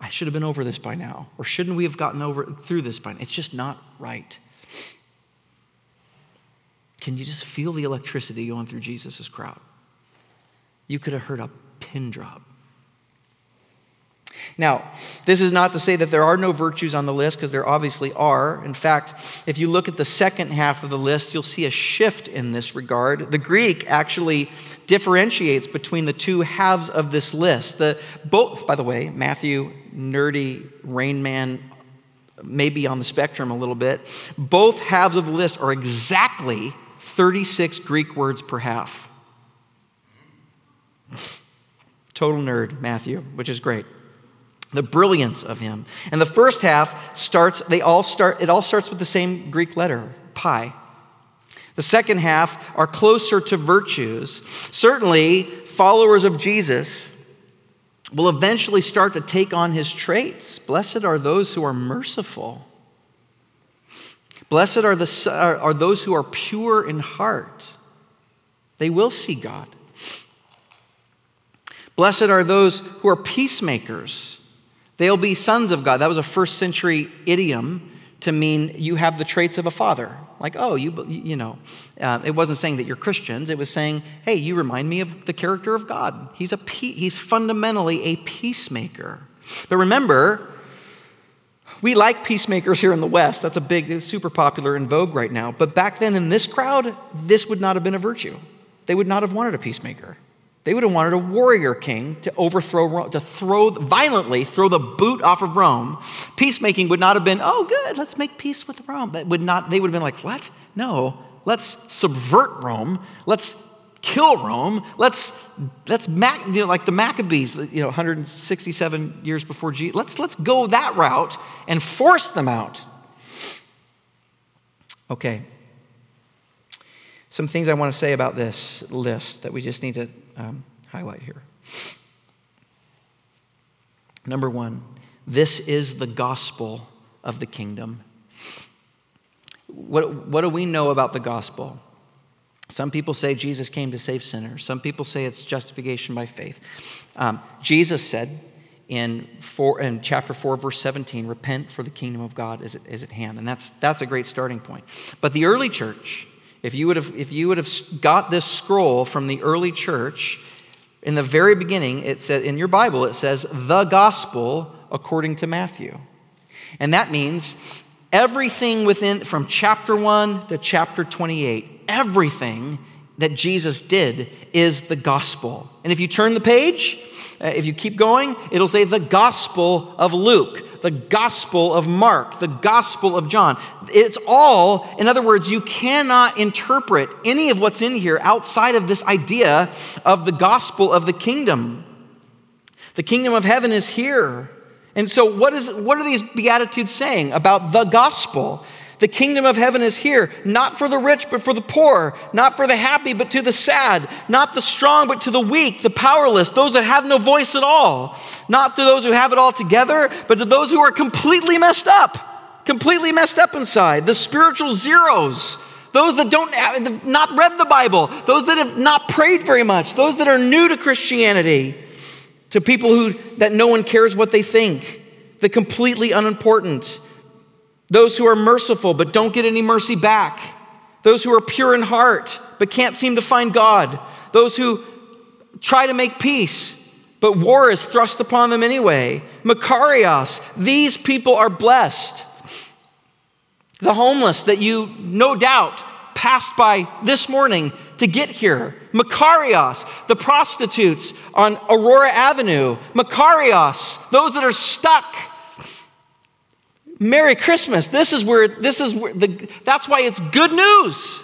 I should have been over this by now. Or shouldn't we have gotten over through this by now? It's just not right. Can you just feel the electricity going through Jesus' crowd? You could have heard a pin drop. Now, this is not to say that there are no virtues on the list, because there obviously are. In fact, if you look at the second half of the list, you'll see a shift in this regard. The Greek actually differentiates between the two halves of this list. The, both, by the way, Matthew, nerdy, Rain Man, maybe on the spectrum a little bit, both halves of the list are exactly 36 Greek words per half. Total nerd, Matthew, which is great the brilliance of him. And the first half starts, they all start, it all starts with the same Greek letter, pi. The second half are closer to virtues. Certainly, followers of Jesus will eventually start to take on his traits. Blessed are those who are merciful. Blessed are, the, are those who are pure in heart. They will see God. Blessed are those who are peacemakers. They'll be sons of God. That was a first century idiom to mean you have the traits of a father. Like, oh, you, you know, uh, it wasn't saying that you're Christians. It was saying, hey, you remind me of the character of God. He's, a, he's fundamentally a peacemaker. But remember, we like peacemakers here in the West. That's a big, super popular in vogue right now. But back then in this crowd, this would not have been a virtue. They would not have wanted a peacemaker. They would have wanted a warrior king to overthrow Rome, to throw violently throw the boot off of Rome. Peacemaking would not have been, oh, good, let's make peace with Rome. That would not, they would have been like, what? No, let's subvert Rome. Let's kill Rome. Let's, let's you know, like the Maccabees, you know, 167 years before Jesus. Let's, let's go that route and force them out. Okay. Some things I want to say about this list that we just need to um, highlight here. Number one, this is the gospel of the kingdom. What, what do we know about the gospel? Some people say Jesus came to save sinners. Some people say it's justification by faith. Um, Jesus said in, four, in chapter 4, verse 17, repent for the kingdom of God is at, is at hand. And that's, that's a great starting point. But the early church, if you would have, if you would have got this scroll from the early church, in the very beginning, it says in your Bible, it says the gospel according to Matthew. And that means everything within from chapter 1 to chapter 28, everything that Jesus did is the gospel. And if you turn the page, uh, if you keep going, it'll say the gospel of Luke the Gospel of Mark, the Gospel of John. It's all, in other words, you cannot interpret any of what's in here outside of this idea of the gospel of the kingdom. The kingdom of heaven is here. And so, what, is, what are these Beatitudes saying about the gospel? The kingdom of heaven is here, not for the rich, but for the poor, not for the happy, but to the sad, not the strong, but to the weak, the powerless, those that have no voice at all, not to those who have it all together, but to those who are completely messed up, completely messed up inside, the spiritual zeros, those that don't have not read the Bible, those that have not prayed very much, those that are new to Christianity, to people who that no one cares what they think, the completely unimportant those who are merciful but don't get any mercy back, those who are pure in heart but can't seem to find God, those who try to make peace but war is thrust upon them anyway. Makarios, these people are blessed. The homeless that you no doubt passed by this morning to get here. Makarios, the prostitutes on Aurora Avenue. Makarios, those that are stuck Merry Christmas. This is where, this is where, the, that's why it's good news.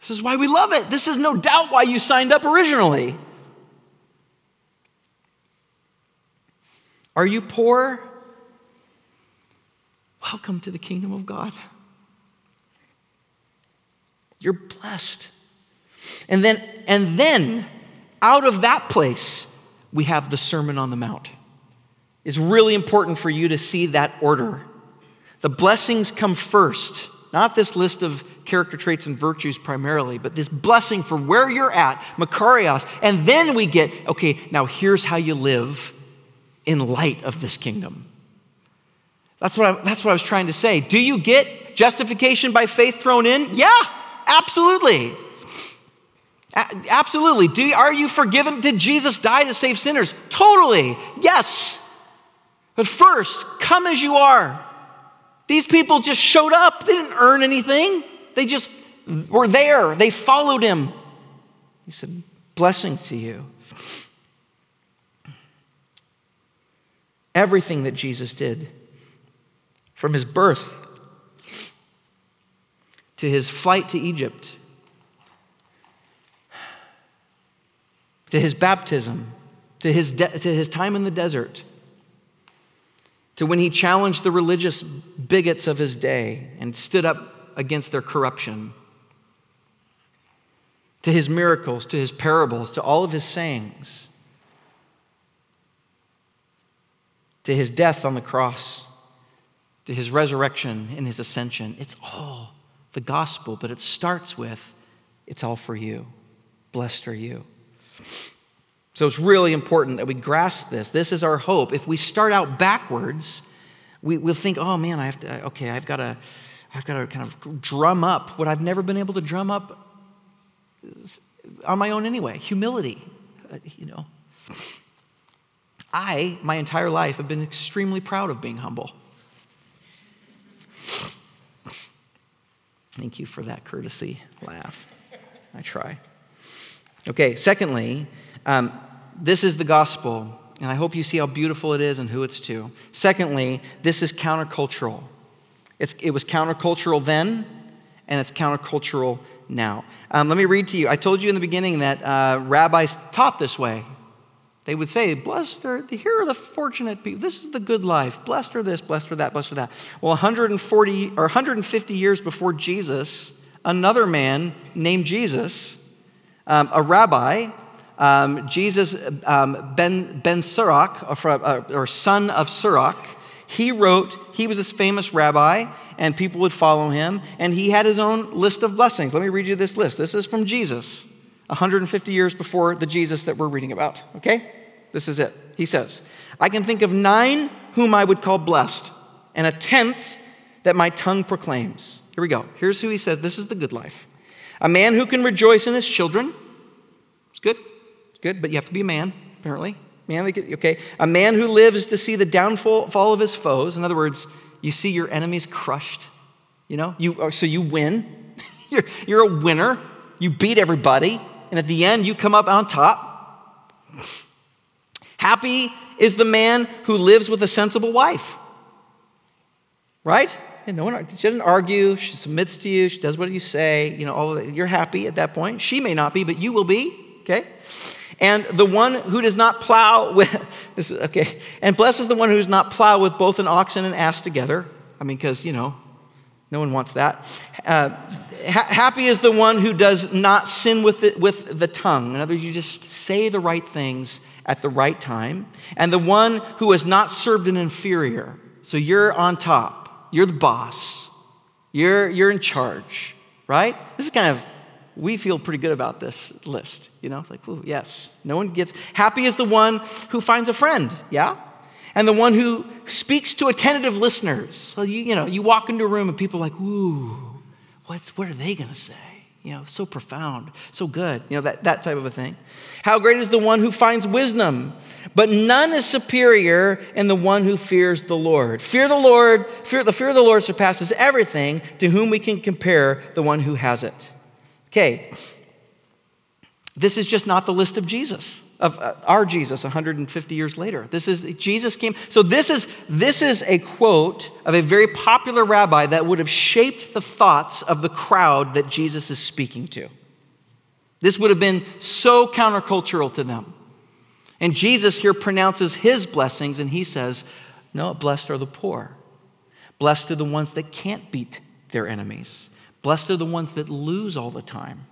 This is why we love it. This is no doubt why you signed up originally. Are you poor? Welcome to the kingdom of God. You're blessed. And then, and then out of that place, we have the Sermon on the Mount. It's really important for you to see that order. The blessings come first, not this list of character traits and virtues primarily, but this blessing for where you're at, Makarios. And then we get, okay, now here's how you live in light of this kingdom. That's what, I, that's what I was trying to say. Do you get justification by faith thrown in? Yeah, absolutely. A- absolutely. Do, are you forgiven? Did Jesus die to save sinners? Totally. Yes. But first, come as you are. These people just showed up. They didn't earn anything, they just were there. They followed him. He said, Blessing to you. Everything that Jesus did, from his birth to his flight to Egypt, to his baptism, to his, de- to his time in the desert, to when he challenged the religious bigots of his day and stood up against their corruption, to his miracles, to his parables, to all of his sayings, to his death on the cross, to his resurrection and his ascension. It's all the gospel, but it starts with it's all for you. Blessed are you. So it's really important that we grasp this. This is our hope. If we start out backwards, we, will think, oh man, I have to, okay, I've got to, I've got to kind of drum up what I've never been able to drum up on my own anyway humility, uh, you know. I, my entire life, have been extremely proud of being humble. Thank you for that courtesy laugh. I try. Okay, secondly, um, this is the gospel, and I hope you see how beautiful it is and who it's to. Secondly, this is countercultural. It's, it was countercultural then, and it's countercultural now. Um, let me read to you. I told you in the beginning that uh, rabbis taught this way. They would say, Blessed are, the, here are the fortunate people. This is the good life. Blessed are this, blessed are that, blessed are that. Well, 140 or 150 years before Jesus, another man named Jesus, um, a rabbi, um, Jesus, um, Ben, ben Sirach, or, uh, or son of Sirach, he wrote, he was this famous rabbi, and people would follow him, and he had his own list of blessings. Let me read you this list. This is from Jesus, 150 years before the Jesus that we're reading about, okay? This is it. He says, I can think of nine whom I would call blessed, and a tenth that my tongue proclaims. Here we go. Here's who he says this is the good life. A man who can rejoice in his children. It's good good, but you have to be a man, apparently. Man, okay. A man who lives to see the downfall of his foes. In other words, you see your enemies crushed. You know, you so you win. you're, you're a winner. You beat everybody, and at the end, you come up on top. Happy is the man who lives with a sensible wife. Right? And no one, she doesn't argue. She submits to you. She does what you say. You know, all. You're happy at that point. She may not be, but you will be. Okay. And the one who does not plow with, this is, okay, and blesses the one who does not plow with both an ox and an ass together. I mean, because, you know, No one wants that. Uh, ha- happy is the one who does not sin with, it, with the tongue. In other words, you just say the right things at the right time. And the one who has not served an inferior. So you're on top, you're the boss, you're, you're in charge, right? This is kind of, we feel pretty good about this list. You know, it's like, ooh, yes. No one gets, happy is the one who finds a friend, yeah? and the one who speaks to attentive listeners. So you, you know, you walk into a room and people are like, ooh, what's, what are they to say? You know, so profound, so good, you know, that, that type of a thing. How great is the one who finds wisdom, but none is superior in the one who fears the Lord. Fear the Lord, fear, the fear of the Lord surpasses everything to whom we can compare the one who has it. Okay, this is just not the list of Jesus of uh, our Jesus 150 years later. This is Jesus came. So this is this is a quote of a very popular rabbi that would have shaped the thoughts of the crowd that Jesus is speaking to. This would have been so countercultural to them. And Jesus here pronounces his blessings and he says, "No, blessed are the poor. Blessed are the ones that can't beat their enemies. Blessed are the ones that lose all the time."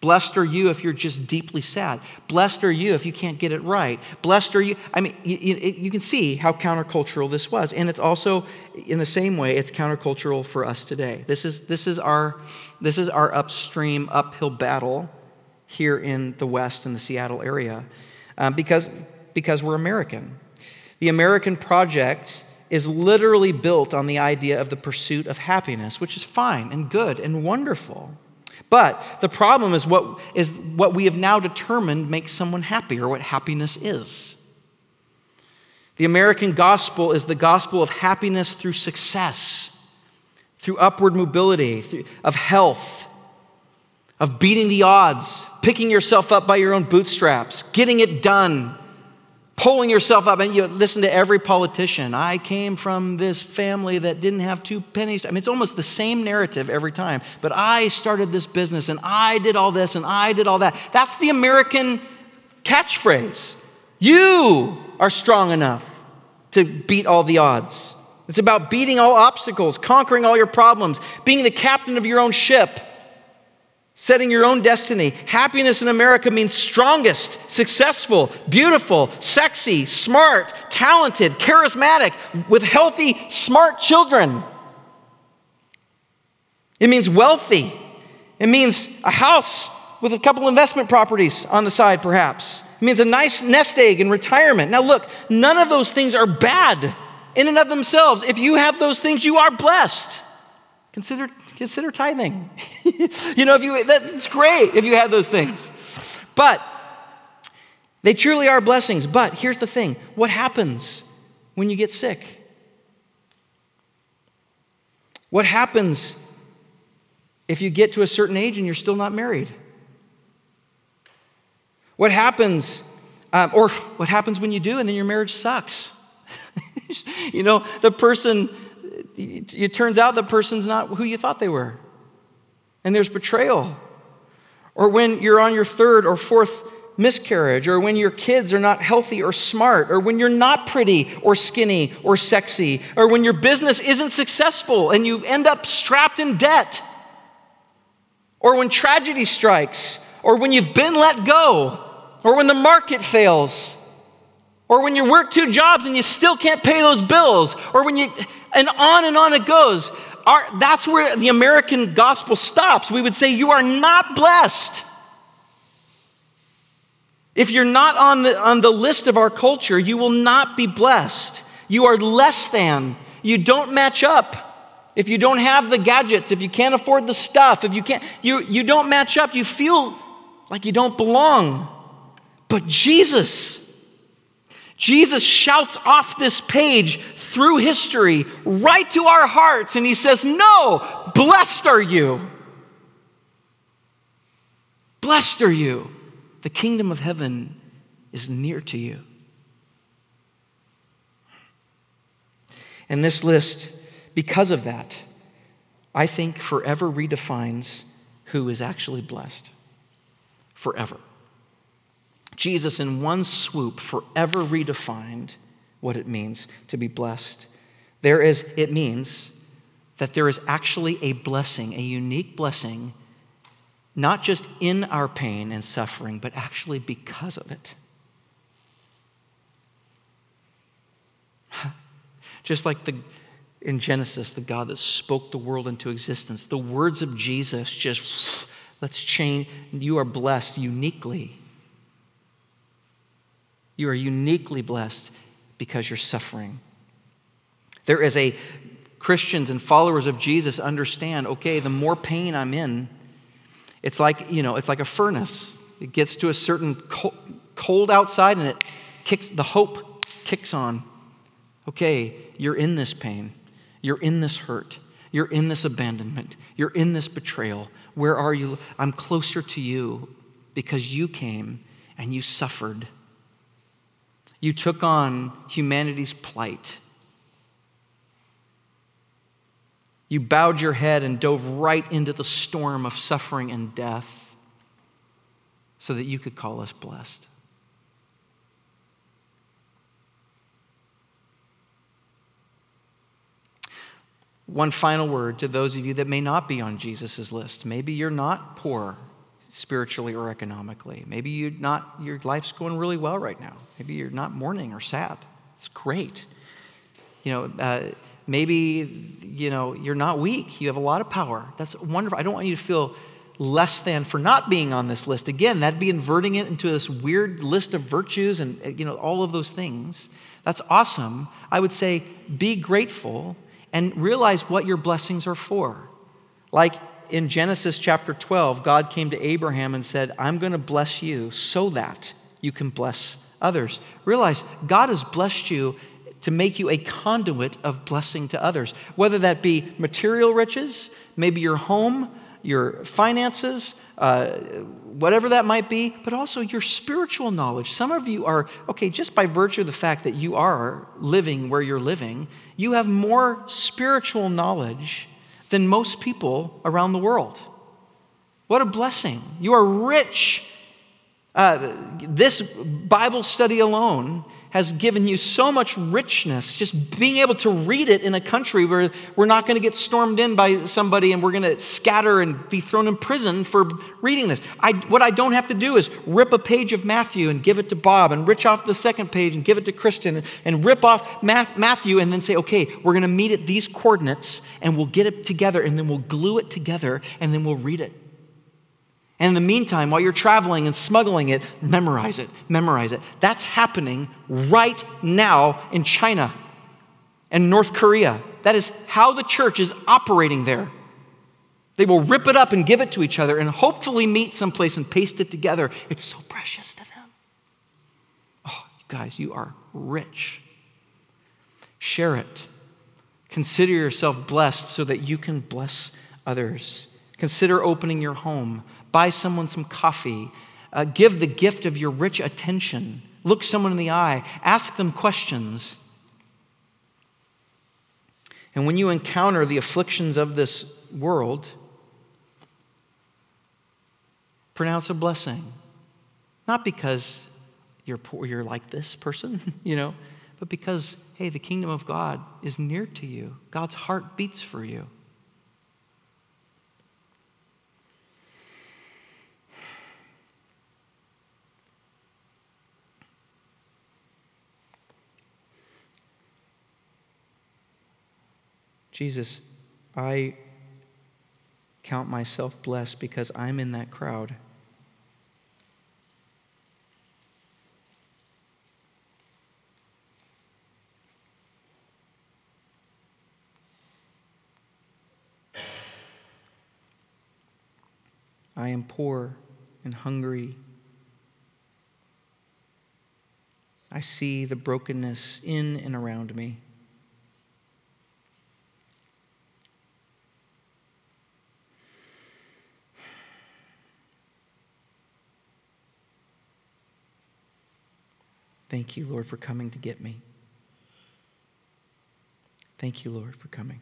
Blessed are you if you're just deeply sad. Blessed are you if you can't get it right. Blessed are you. I mean, you, you, can see how countercultural this was. And it's also, in the same way, it's countercultural for us today. This is, this is, our, this is our upstream, uphill battle here in the West, in the Seattle area, um, because, because we're American. The American project is literally built on the idea of the pursuit of happiness, which is fine and good and wonderful. But the problem is what, is what we have now determined makes someone happy or what happiness is. The American gospel is the gospel of happiness through success, through upward mobility, through, of health, of beating the odds, picking yourself up by your own bootstraps, getting it done, pulling yourself up. And you listen to every politician. I came from this family that didn't have two pennies. I mean, it's almost the same narrative every time. But I started this business and I did all this and I did all that. That's the American catchphrase. You are strong enough to beat all the odds. It's about beating all obstacles, conquering all your problems, being the captain of your own ship setting your own destiny. Happiness in America means strongest, successful, beautiful, sexy, smart, talented, charismatic, with healthy, smart children. It means wealthy. It means a house with a couple investment properties on the side, perhaps. It means a nice nest egg in retirement. Now, look, none of those things are bad in and of themselves. If you have those things, you are blessed. Consider, consider tithing. you know, if you that's great if you have those things. But they truly are blessings. But here's the thing what happens when you get sick? What happens if you get to a certain age and you're still not married? What happens, um, or what happens when you do and then your marriage sucks? you know, the person it turns out the person's not who you thought they were. And there's betrayal. Or when you're on your third or fourth miscarriage, or when your kids are not healthy or smart, or when you're not pretty or skinny or sexy, or when your business isn't successful and you end up strapped in debt, or when tragedy strikes, or when you've been let go, or when the market fails, or when you work two jobs and you still can't pay those bills, or when you, and on and on it goes. Our, that's where the American gospel stops. We would say, You are not blessed. If you're not on the, on the list of our culture, you will not be blessed. You are less than. You don't match up. If you don't have the gadgets, if you can't afford the stuff, if you can't, you, you don't match up, you feel like you don't belong. But Jesus, Jesus shouts off this page through history right to our hearts, and he says, No, blessed are you. Blessed are you. The kingdom of heaven is near to you. And this list, because of that, I think forever redefines who is actually blessed. Forever. Jesus, in one swoop, forever redefined what it means to be blessed. There is, it means that there is actually a blessing, a unique blessing, not just in our pain and suffering, but actually because of it. Just like the, in Genesis, the God that spoke the world into existence, the words of Jesus just, let's change. You are blessed uniquely. You are uniquely blessed because you're suffering. There is a, Christians and followers of Jesus understand okay, the more pain I'm in, it's like, you know, it's like a furnace. It gets to a certain cold outside and it kicks, the hope kicks on. Okay, you're in this pain. You're in this hurt. You're in this abandonment. You're in this betrayal. Where are you? I'm closer to you because you came and you suffered. You took on humanity's plight. You bowed your head and dove right into the storm of suffering and death so that you could call us blessed. One final word to those of you that may not be on Jesus' list. Maybe you're not poor spiritually or economically. Maybe you're not, your life's going really well right now. Maybe you're not mourning or sad. It's great. You know, uh, maybe, you know, you're not weak. You have a lot of power. That's wonderful. I don't want you to feel less than for not being on this list. Again, that'd be inverting it into this weird list of virtues and, you know, all of those things. That's awesome. I would say be grateful and realize what your blessings are for. Like in Genesis chapter 12, God came to Abraham and said, I'm going to bless you so that you can bless others. Realize God has blessed you to make you a conduit of blessing to others, whether that be material riches, maybe your home, your finances, uh, whatever that might be, but also your spiritual knowledge. Some of you are, okay, just by virtue of the fact that you are living where you're living, you have more spiritual knowledge than most people around the world. What a blessing. You are rich. Uh, this Bible study alone has given you so much richness, just being able to read it in a country where we're not going to get stormed in by somebody and we're going to scatter and be thrown in prison for reading this. I, what I don't have to do is rip a page of Matthew and give it to Bob and rip off the second page and give it to Kristen and, and rip off Matthew and then say, okay, we're going to meet at these coordinates and we'll get it together and then we'll glue it together and then we'll read it. And in the meantime, while you're traveling and smuggling it, memorize it, memorize it. That's happening right now in China and North Korea. That is how the church is operating there. They will rip it up and give it to each other and hopefully meet someplace and paste it together. It's so precious to them. Oh, you guys, you are rich. Share it. Consider yourself blessed so that you can bless others. Consider opening your home buy someone some coffee, uh, give the gift of your rich attention, look someone in the eye, ask them questions. And when you encounter the afflictions of this world, pronounce a blessing. Not because you're poor, you're like this person, you know, but because, hey, the kingdom of God is near to you. God's heart beats for you. Jesus, I count myself blessed because I'm in that crowd. I am poor and hungry. I see the brokenness in and around me. Thank you, Lord, for coming to get me. Thank you, Lord, for coming.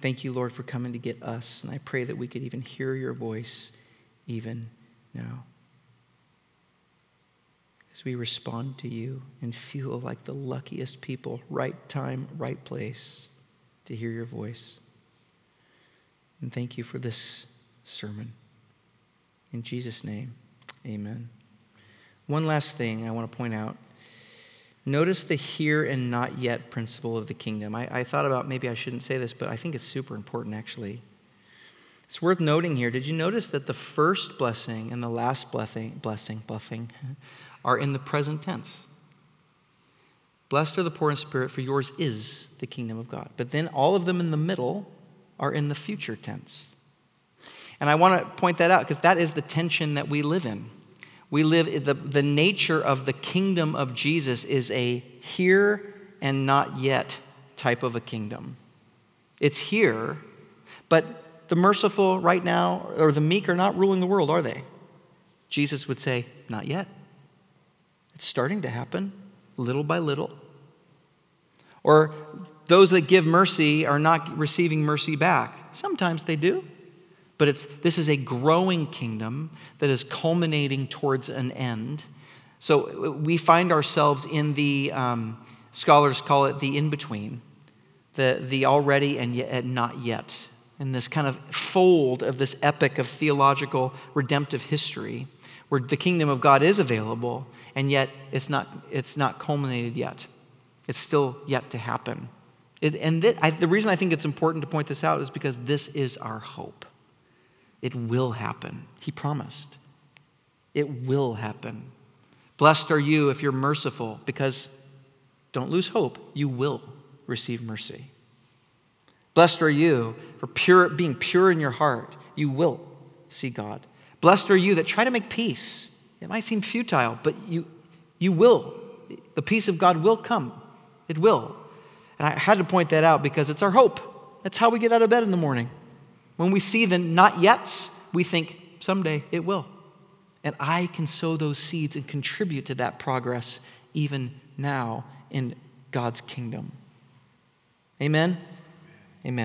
Thank you, Lord, for coming to get us. And I pray that we could even hear your voice even now. as we respond to you and feel like the luckiest people, right time, right place to hear your voice. And thank you for this sermon. In Jesus' name, amen. One last thing I want to point out. Notice the here and not yet principle of the kingdom. I, I, thought about maybe I shouldn't say this, but I think it's super important actually. It's worth noting here. Did you notice that the first blessing and the last blessing, blessing, blessing, are in the present tense? Blessed are the poor in spirit, for yours is the kingdom of God. But then all of them in the middle are in the future tense. And I want to point that out because that is the tension that we live in. We live, the, the nature of the kingdom of Jesus is a here and not yet type of a kingdom. It's here, but the merciful right now or the meek are not ruling the world, are they? Jesus would say, Not yet. It's starting to happen little by little. Or those that give mercy are not receiving mercy back. Sometimes they do. But it's, this is a growing kingdom that is culminating towards an end. So we find ourselves in the, um, scholars call it the in between, the, the already and yet not yet, in this kind of fold of this epic of theological redemptive history where the kingdom of God is available, and yet it's not, it's not culminated yet. It's still yet to happen. It, and th- I, the reason I think it's important to point this out is because this is our hope. It will happen. He promised. It will happen. Blessed are you if you're merciful, because don't lose hope, you will receive mercy. Blessed are you for pure, being pure in your heart, you will see God. Blessed are you that try to make peace. It might seem futile, but you, you will. The peace of God will come. It will. And I had to point that out because it's our hope. That's how we get out of bed in the morning. When we see the not yets, we think someday it will. And I can sow those seeds and contribute to that progress even now in God's kingdom. Amen.